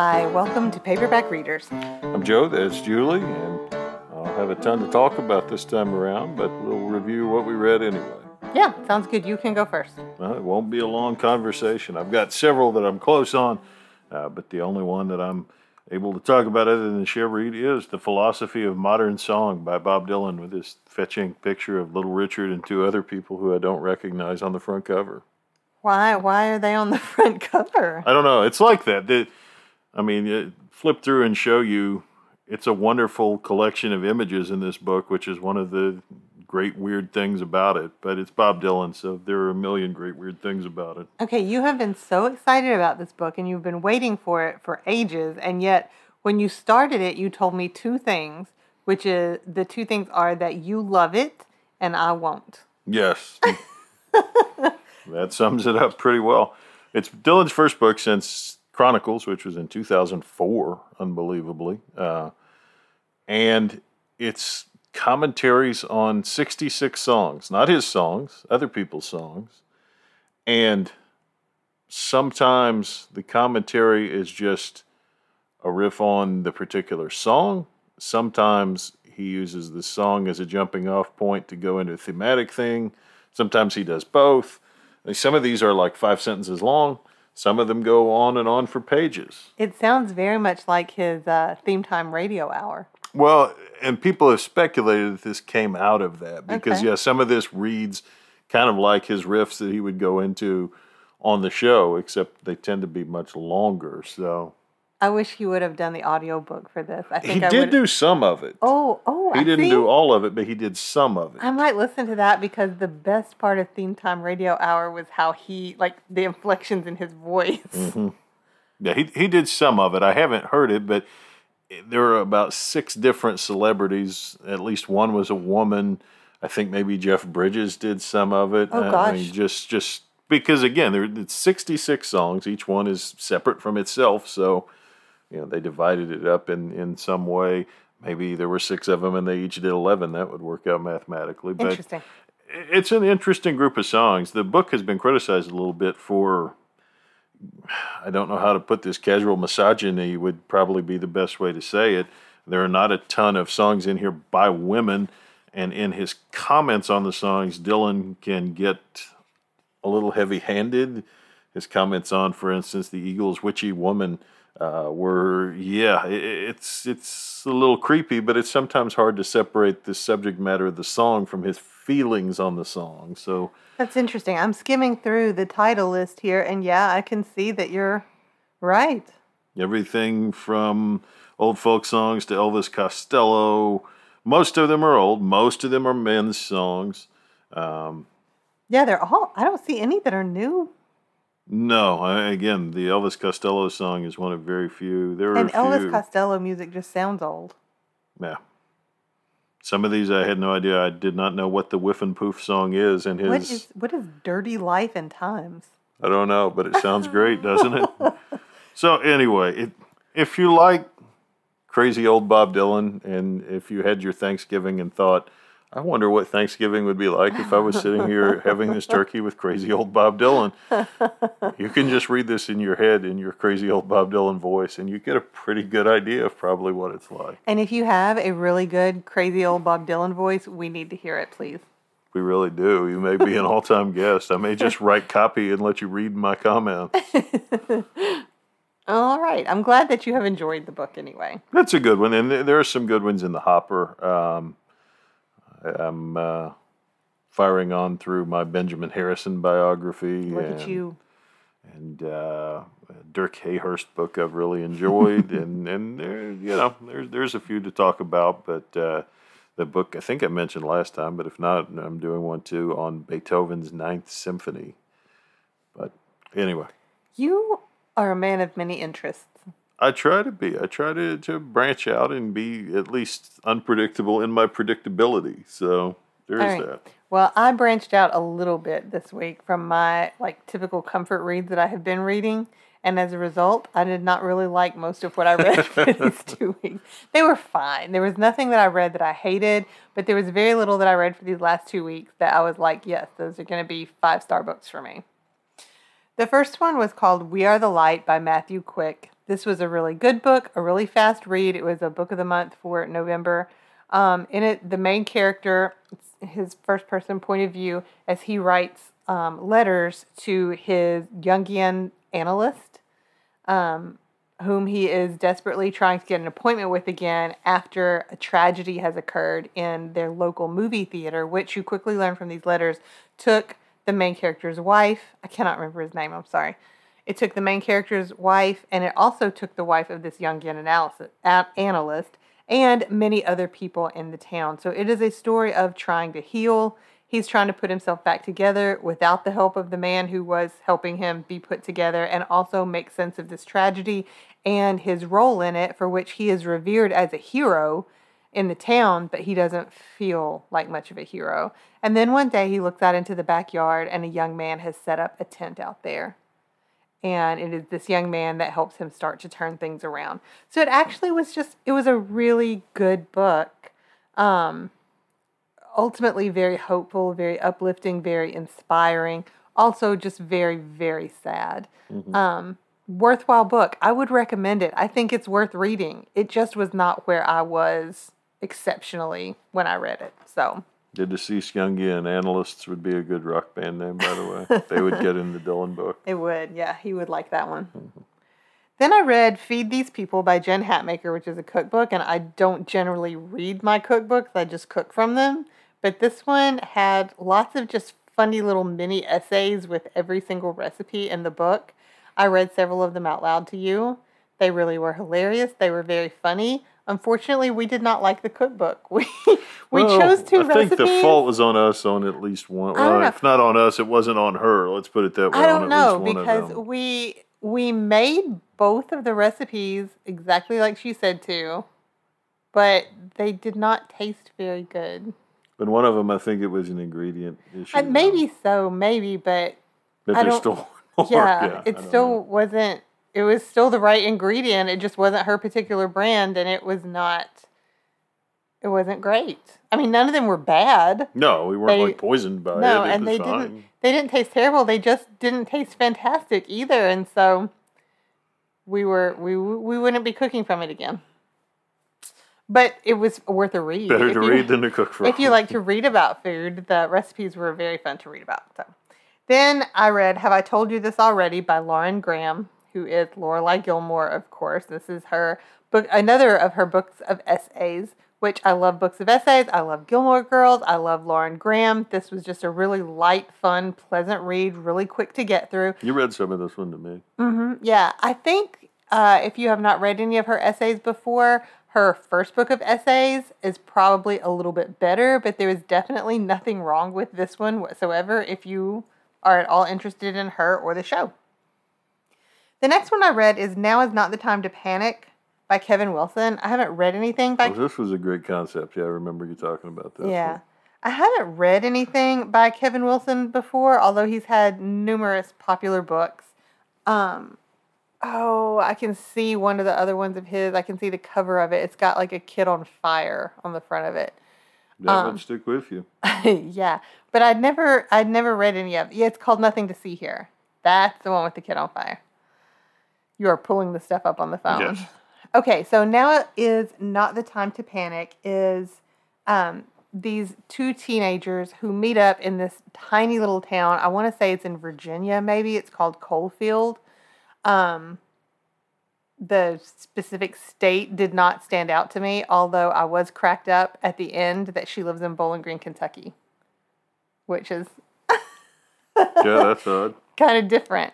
Hi, welcome to Paperback Readers. I'm Joe, that's Julie, and I'll have a ton to talk about this time around, but we'll review what we read anyway. Yeah, sounds good. You can go first. Well, it won't be a long conversation. I've got several that I'm close on, uh, but the only one that I'm able to talk about other than share read is The Philosophy of Modern Song by Bob Dylan with this fetching picture of Little Richard and two other people who I don't recognize on the front cover. Why why are they on the front cover? I don't know. It's like that. The, I mean, flip through and show you it's a wonderful collection of images in this book, which is one of the great weird things about it. But it's Bob Dylan, so there are a million great weird things about it. Okay, you have been so excited about this book and you've been waiting for it for ages, and yet when you started it, you told me two things, which is the two things are that you love it and I won't. Yes. that sums it up pretty well. It's Dylan's first book since Chronicles, which was in 2004, unbelievably. Uh, and it's commentaries on 66 songs, not his songs, other people's songs. And sometimes the commentary is just a riff on the particular song. Sometimes he uses the song as a jumping off point to go into a thematic thing. Sometimes he does both. Some of these are like five sentences long. Some of them go on and on for pages. It sounds very much like his uh, theme time radio hour. Well, and people have speculated that this came out of that because, Okay. yeah, some of this reads kind of like his riffs that he would go into on the show, except they tend to be much longer. So I wish he would have done the audiobook for this. I think he I did would. do some of it. Oh, oh, he I didn't see. do all of it, but he did some of it. I might listen to that because the best part of Theme Time Radio Hour was how he, like, the inflections in his voice. Mm-hmm. Yeah, he he did some of it. I haven't heard it, but there are about six different celebrities. At least one was a woman. I think maybe Jeff Bridges did some of it. Oh, I- I gosh. mean, just just because again, there it's sixty six songs. Each one is separate from itself, so you know they divided it up in in some way. Maybe there were six of them, and they each did eleven. That would work out mathematically. But Interesting. it's an interesting group of songs. The book has been criticized a little bit for I don't know how to put this casual misogyny would probably be the best way to say it. There are not a ton of songs in here by women, and in his comments on the songs, Dylan can get a little heavy handed. His comments on, for instance, the Eagles' "Witchy Woman" uh, were, yeah, i- i- it's it's a little creepy, but it's sometimes hard to separate the subject matter of the song from his feelings on the song. So That's interesting. I'm skimming through the title list here, and yeah, I can see that you're right. everything from old folk songs to Elvis Costello. Most of them are old. Most of them are men's songs. Um, Yeah, they're all, I don't see any that are new. No, I, again, the Elvis Costello song is one of very few. There are And a few. Elvis Costello music just sounds old. yeah. Some of these I had no idea. I did not know what the Whiffenpoof song is, and his What is what is Dirty Life and Times? I don't know, but it sounds great, doesn't it? So anyway, it, if you like crazy old Bob Dylan, and if you had your Thanksgiving and thought, I wonder what Thanksgiving would be like if I was sitting here having this turkey with crazy old Bob Dylan, you can just read this in your head in your crazy old Bob Dylan voice, and you get a pretty good idea of probably what it's like. And if you have a really good, crazy old Bob Dylan voice, we need to hear it, please. We really do. You may be an all-time guest. I may just write copy and let you read my comments. All right. I'm glad that you have enjoyed the book anyway. That's a good one, and there- are some good ones in the hopper. Um, I'm uh, firing on through my Benjamin Harrison biography, Look and, at you. and uh, Dirk Hayhurst book I've really enjoyed, and and there, you know, there's there's a few to talk about, but uh, the book I think I mentioned last time, but if not, I'm doing one too on Beethoven's Ninth Symphony. But anyway. You are a man of many interests. I try to be. I try to, to branch out and be at least unpredictable in my predictability. So there is All right. that. Well, I branched out a little bit this week from my like typical comfort reads that I have been reading, and as a result, I did not really like most of what I read for these two weeks. They were fine. There was nothing that I read that I hated, but there was very little that I read for these last two weeks that I was like, yes, those are going to be five star books for me. The first one was called We Are the Light by Matthew Quick. This was a really good book, a really fast read. It was a book of the month for November. Um, in it, the main character, his first person point of view, as he writes um, letters to his Jungian analyst, um, whom he is desperately trying to get an appointment with again after a tragedy has occurred in their local movie theater, which you quickly learn from these letters took the main character's wife. I cannot remember his name, I'm sorry. It took the main character's wife, and it also took the wife of this Jungian analysis, analyst and many other people in the town. So it is a story of trying to heal. He's trying to put himself back together without the help of the man who was helping him be put together and also make sense of this tragedy and his role in it, for which he is revered as a hero in the town, but he doesn't feel like much of a hero. And then one day he looks out into the backyard and a young man has set up a tent out there. And it is this young man that helps him start to turn things around. So it actually was just, it was a really good book. Um, ultimately, very hopeful, very uplifting, very inspiring. Also, just very, very sad. Mhm. Um, worthwhile book. I would recommend it. I think it's worth reading. It just was not where I was exceptionally when I read it. So, The deceased Jungian analysts would be a good rock band name, by the way. they would get in the Dylan book. it would. Yeah, he would like that one. Mm-hmm. Then I read Feed These People by Jen Hatmaker, which is a cookbook, and I don't generally read my cookbooks, I just cook from them. But this one had lots of just funny little mini essays with every single recipe in the book. I read several of them out loud to you. They really were hilarious. They were very funny. Unfortunately, we did not like the cookbook. We we Well, chose two I recipes. think the fault was on us on at least one. Well, if not on us, it wasn't on her. Let's put it that way. I don't know because we we made both of the recipes exactly like she said to, but they did not taste very good. But one of them, I think it was an ingredient issue. And maybe so, maybe, but But I don't- still more. yeah, it still know. wasn't. It was still the right ingredient. It just wasn't her particular brand, and it was not. It wasn't great. I mean, none of them were bad. No, we weren't they- like poisoned by no, it. It and they fine. didn't. They didn't taste terrible. They just didn't taste fantastic either, and so we were we we wouldn't be cooking from it again. But it was worth a read. Better if to you- read than to cook from. if you like to read about food, the recipes were very fun to read about. So, then I read "Have I Told You This Already" by Lauren Graham, who is Lorelai Gilmore, of course. This is her book, another of her books of essays. Which I love books of essays. I love Gilmore Girls. I love Lauren Graham. This was just a really light, fun, pleasant read, really quick to get through. You read some of this one to me. Mm-hmm. Yeah, I think uh, if you have not read any of her essays before, her first book of essays is probably a little bit better, but there is definitely nothing wrong with this one whatsoever if you are at all interested in her or the show. The next one I read is Now is Not the Time to Panic by Kevin Wilson. I haven't read anything by Oh, this was a great concept. Yeah, I remember you talking about this. yeah. one. I haven't read anything by Kevin Wilson before, although he's had numerous popular books. Um, oh, I can see one of the other ones of his. I can see the cover of it. It's got like a kid on fire on the front of it. That Um, would stick with you. yeah, but I'd never, I'd never read any of. Yeah, it's called Nothing to See Here. That's the one with the kid on fire. You are pulling the stuff up on the phone. Yes. Okay, so now is not the time to panic. Is um, these two teenagers who meet up in this tiny little town? I want to say it's in Virginia. Maybe it's called Coalfield. Um, the specific state did not stand out to me, although I was cracked up at the end that she lives in Bowling Green, Kentucky, which is Yeah, that's odd. kind of different.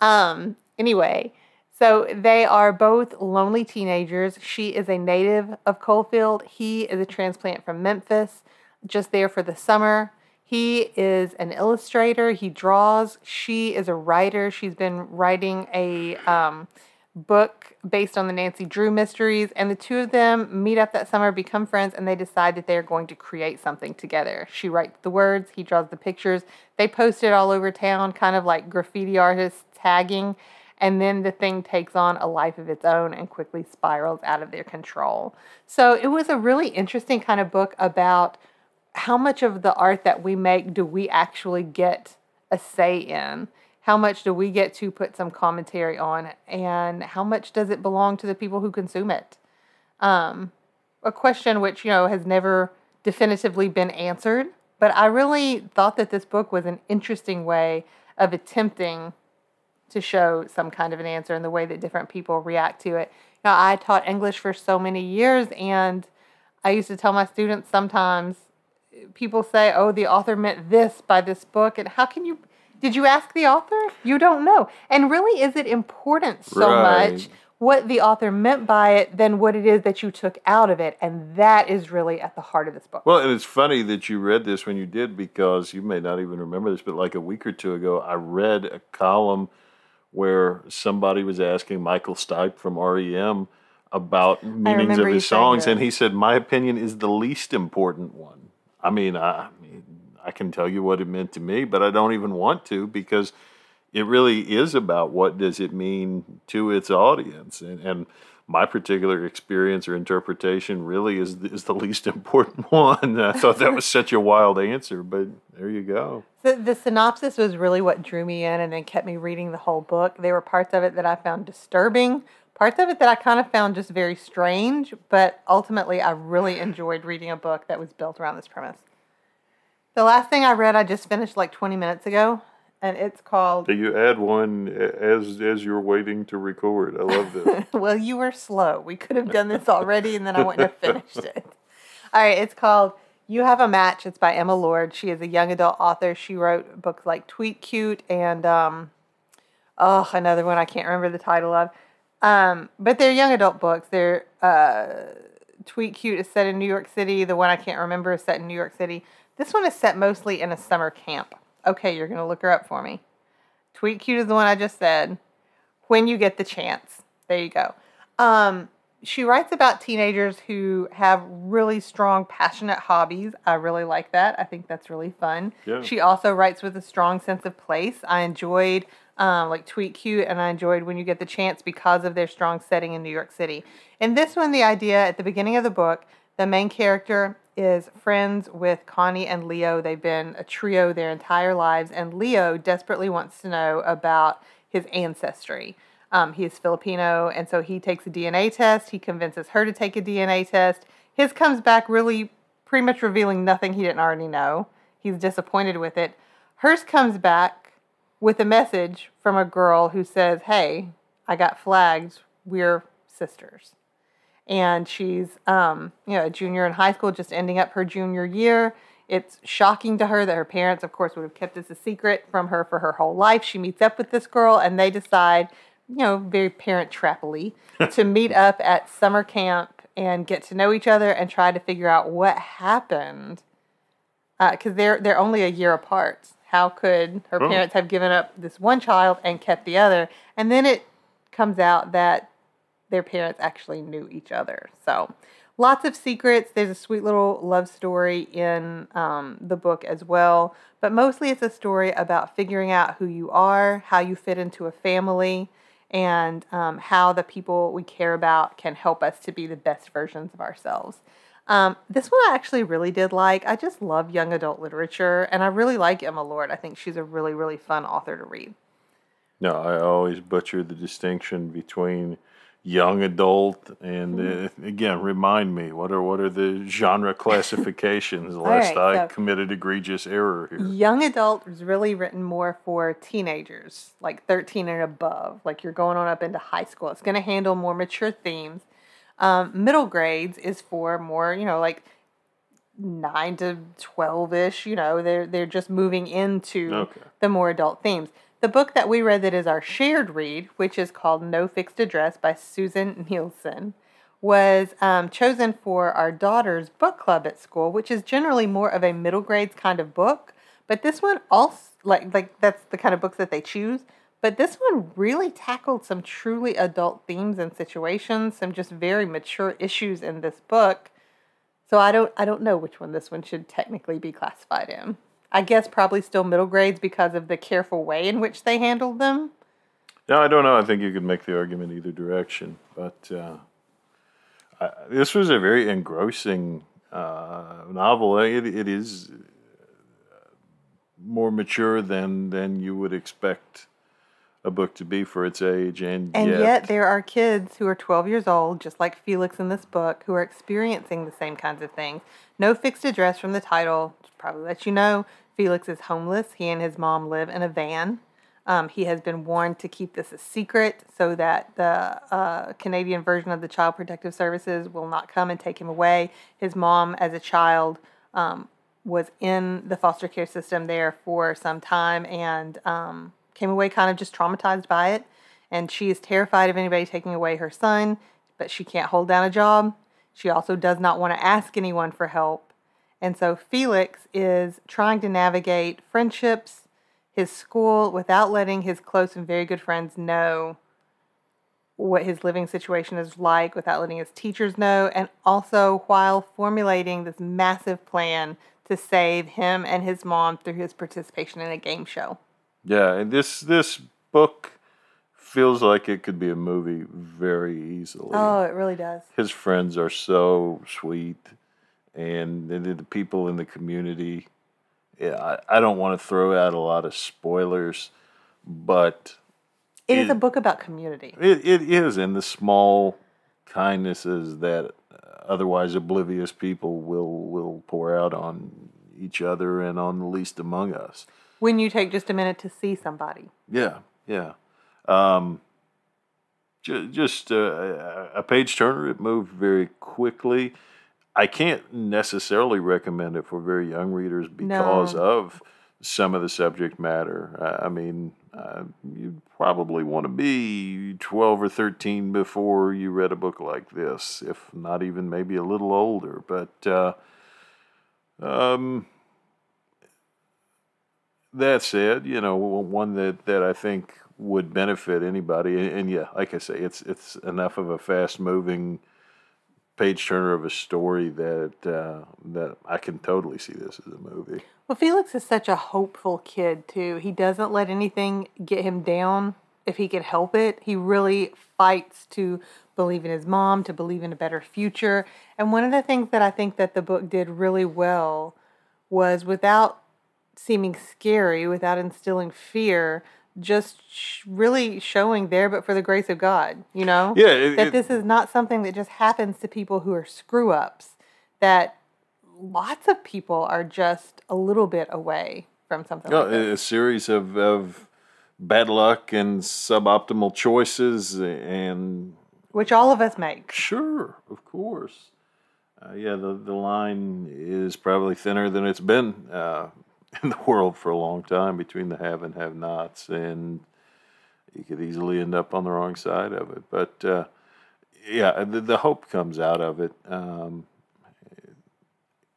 Um, anyway, so they are both lonely teenagers. She is a native of Coalfield. He is a transplant from Memphis, just there for the summer. He is an illustrator. He draws. She is a writer. She's been writing a um, book based on the Nancy Drew mysteries. And the two of them meet up that summer, become friends, and they decide that they're going to create something together. She writes the words, he draws the pictures. They post it all over town, kind of like graffiti artists tagging. And then the thing takes on a life of its own and quickly spirals out of their control. So it was a really interesting kind of book about how much of the art that we make do we actually get a say in? how much do we get to put some commentary on, and how much does it belong to the people who consume it? Um, a question which, you know, has never definitively been answered, but I really thought that this book was an interesting way of attempting to show some kind of an answer and the way that different people react to it. Now, I taught English for so many years, and I used to tell my students sometimes people say, "Oh, the author meant this by this book," and how can you? Did you ask the author? You don't know. And really, is it important so Right. much what the author meant by it than what it is that you took out of it? And that is really at the heart of this book. Well, and it's funny that you read this when you did because you may not even remember this, but like a week or two ago, I read a column where somebody was asking Michael Stipe from REM about meanings of his songs, and he said, "My opinion is the least important one." I mean, I, I mean, I can tell you what it meant to me, but I don't even want to because it really is about what does it mean to its audience and, and my particular experience or interpretation really is is the least important one i thought that was such a wild answer but there you go The, the synopsis was really what drew me in and then kept me reading the whole book. There were parts of it that I found disturbing, parts of it that I kind of found just very strange, but ultimately I really enjoyed reading a book that was built around this premise. The last thing I read, I just finished like 20 minutes ago, and it's called do you add one as as you're waiting to record i love this well, you were slow. We could have done this already, and then I wouldn't have finished it. All right, it's called You Have a Match. It's by Emma Lord. She is a young adult author. She wrote books like Tweet Cute and, um, oh, another one I can't remember the title of. Um, but they're young adult books. They're uh, Tweet Cute is set in New York City. The one I can't remember is set in New York City. This one is set mostly in a summer camp. Okay, you're going to look her up for me. Tweet Cute is the one I just said. When you get the chance. There you go. Um, she writes about teenagers who have really strong, passionate hobbies. I really like that. I think that's really fun. Yeah. She also writes with a strong sense of place. I enjoyed um, like Tweet Cute, and I enjoyed When You Get the Chance because of their strong setting in New York City. In this one, the idea at the beginning of the book, the main character is friends with Connie and Leo. They've been a trio their entire lives, and Leo desperately wants to know about his ancestry. Um, he is Filipino, and so he takes a DNA test. He convinces her to take a DNA test. His comes back really pretty much revealing nothing he didn't already know. He's disappointed with it. Hers comes back with a message from a girl who says, Hey, I got flagged. We're sisters. And she's, um, you know, a junior in high school, just ending up her junior year. It's shocking to her that her parents, of course, would have kept this a secret from her for her whole life. She meets up with this girl, and they decide, you know, very parent trappily, to meet up at summer camp and get to know each other and try to figure out what happened because they're they're only a year apart. How could her Oh. parents have given up this one child and kept the other? And then it comes out that their parents actually knew each other. So lots of secrets. There's a sweet little love story in um, the book as well, but mostly it's a story about figuring out who you are, how you fit into a family, and um, how the people we care about can help us to be the best versions of ourselves. Um, this one I actually really did like. I just love young adult literature, and I really like Emma Lord. I think she's a really, really fun author to read. no i always butcher the distinction between young adult and uh, again remind me what are what are the genre classifications lest right, i so- committed egregious error here Young adult is really written more for teenagers, like 13 and above. Like you're going on up into high school. It's going to handle more mature themes. Um, middle grades is for more, you know, like nine to 12 ish. You know, they're they're just moving into Okay. the more adult themes. The book that we read that is our shared read, which is called No Fixed Address by Susin Nielsen, was um, chosen for our daughter's book club at school, which is generally more of a middle grades kind of book. But this one also like like that's the kind of books that they choose. But this one really tackled some truly adult themes and situations, some just very mature issues in this book. So I don't I don't know which one this one should technically be classified in. I guess probably still middle grades because of the careful way in which they handled them. No, I don't know. I think you could make the argument either direction, but uh, I, this was a very engrossing uh, novel. It, it is uh, more mature than than you would expect a book to be for its age, and, And yet, yet, there are kids who are 12 years old, just like Felix in this book, who are experiencing the same kinds of things. No fixed address from the title. Just Probably lets you know Felix is homeless. He and his mom live in a van. Um, he has been warned to keep this a secret so that the uh, Canadian version of the Child Protective Services will not come and take him away. His mom, as a child, um, was in the foster care system there for some time and um, came away kind of just traumatized by it. And she is terrified of anybody taking away her son, but she can't hold down a job. She also does not want to ask anyone for help. And so Felix is trying to navigate friendships, his school, without letting his close and very good friends know what his living situation is like, without letting his teachers know, and also while formulating this massive plan to save him and his mom through his participation in a game show. yeah, and this this book feels like it could be a movie very easily. Oh, it really does. his friends are so sweet, and the, the people in the community. Yeah, I, I don't want to throw out a lot of spoilers, but It is a book about community. it, it is and the small kindnesses that otherwise oblivious people will will pour out on each other and on the least among us. When you take just a minute to see somebody. Yeah, yeah. Um, ju- just uh, a page turner. It moved very quickly. I can't necessarily recommend it for very young readers because No. of some of the subject matter. Uh, I mean, uh, you probably want to be 12 or 13 before you read a book like this, if not even maybe a little older. But uh, um, that said, you know, one that, that I think would benefit anybody, and, and yeah, like I say, it's it's enough of a fast moving page turner of a story that uh, that I can totally see this as a movie. Well, Felix is such a hopeful kid, too. He doesn't let anything get him down if he can help it. He really fights to believe in his mom, to believe in a better future. And one of the things that I think that the book did really well was without seeming scary, without instilling fear, just sh- really showing there, but for the grace of God, you know? Yeah, it- that it- this is not something that just happens to people who are screw ups, that lots of people are just a little bit away from something like a series of, of bad luck and suboptimal choices, and Which all of us make. sure, of course. Uh, yeah, the, the line is probably thinner than it's been uh, in the world for a long time between the have and have nots, and you could easily end up on the wrong side of it. But uh, yeah, the, the hope comes out of it. Um,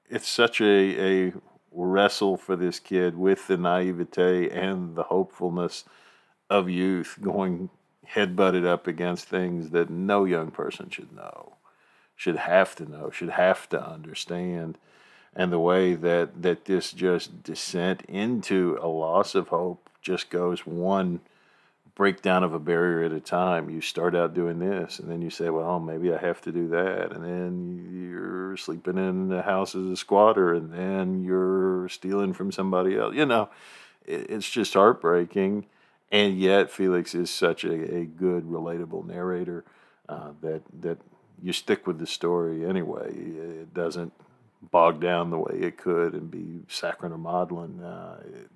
it's such a, a wrestle for this kid with the naivete and the hopefulness of youth going head butted up against things that no young person should know, should have to know, should have to understand. And the way that, that this just descent into a loss of hope just goes one breakdown of a barrier at a time. You start out doing this, and then you say, "Well, maybe I have to do that," and then you're sleeping in the house as a squatter, and then you're stealing from somebody else. You know, it's just heartbreaking, and yet Felix is such a, a good, relatable narrator uh, that that you stick with the story anyway. It doesn't bog down the way it could and be saccharine or maudlin. Uh, it,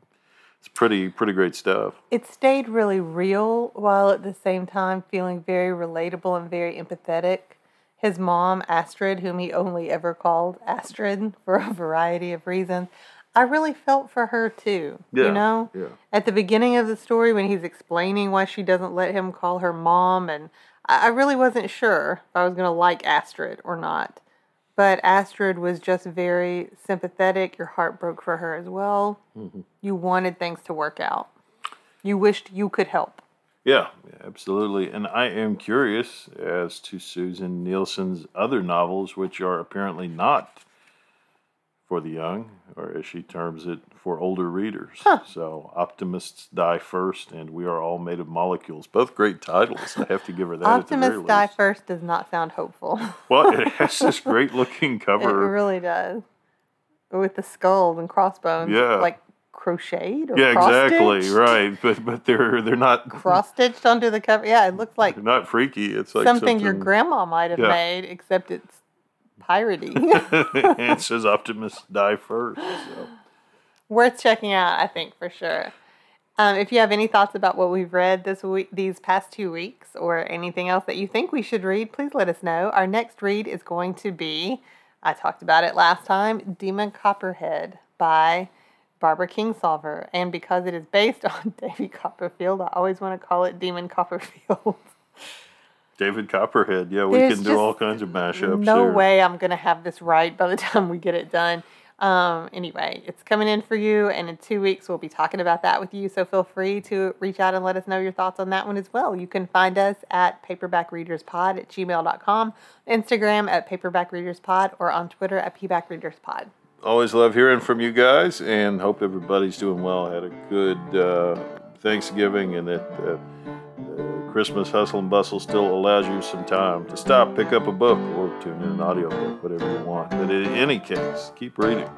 it's pretty pretty great stuff. It stayed really real while at the same time feeling very relatable and very empathetic. His mom, Astrid, whom he only ever called Astrid for a variety of reasons, I really felt for her too. Yeah, You know? yeah. At the beginning of the story, when he's explaining why she doesn't let him call her mom, and I I really wasn't sure if I was going to like Astrid or not. But Astrid was just very sympathetic. Your heart broke for her as well. Mm-hmm. You wanted things to work out. You wished you could help. Yeah, yeah, absolutely. And I am curious as to Susin Nielsen's other novels, which are apparently not for the young, or as she terms it, for older readers. So, Optimists Die First and We Are All Made of Molecules. Both great titles. I have to give her that. very Die least. First does not sound hopeful. Well, it has this great looking cover. it really does. With the skulls and crossbones, Yeah. like crocheted or Yeah, exactly. Right, but but they're they're not Cross stitched onto the cover. Yeah, it looks like not freaky. It's like something, your grandma might have Yeah. made, except it's piratey. and it says Optimists die first. So. Worth checking out, I think for sure. Um, if you have any thoughts about what we've read this week, these past two weeks, or anything else that you think we should read, please let us know. Our next read is going to be, I talked about it last time, Demon Copperhead by Barbara Kingsolver. And because it is based on Davy Copperfield, I always want to call it Demon Copperfield. David Copperhead. Yeah, we There's can do all kinds of mashups. no there. way I'm going to have this right by the time we get it done. Um, anyway, it's coming in for you, and in two weeks we'll be talking about that with you. So feel free to reach out and let us know your thoughts on that one as well. You can find us at paperbackreaderspod at gmail.com, Instagram at paperbackreaderspod, or on Twitter at pbackreaderspod. Always love hearing from you guys, and hope everybody's doing well. Had a good uh, Thanksgiving, and that uh, Christmas hustle and bustle still allows you some time to stop, pick up a book, or tune in an audiobook, whatever you want. But in any case, keep reading.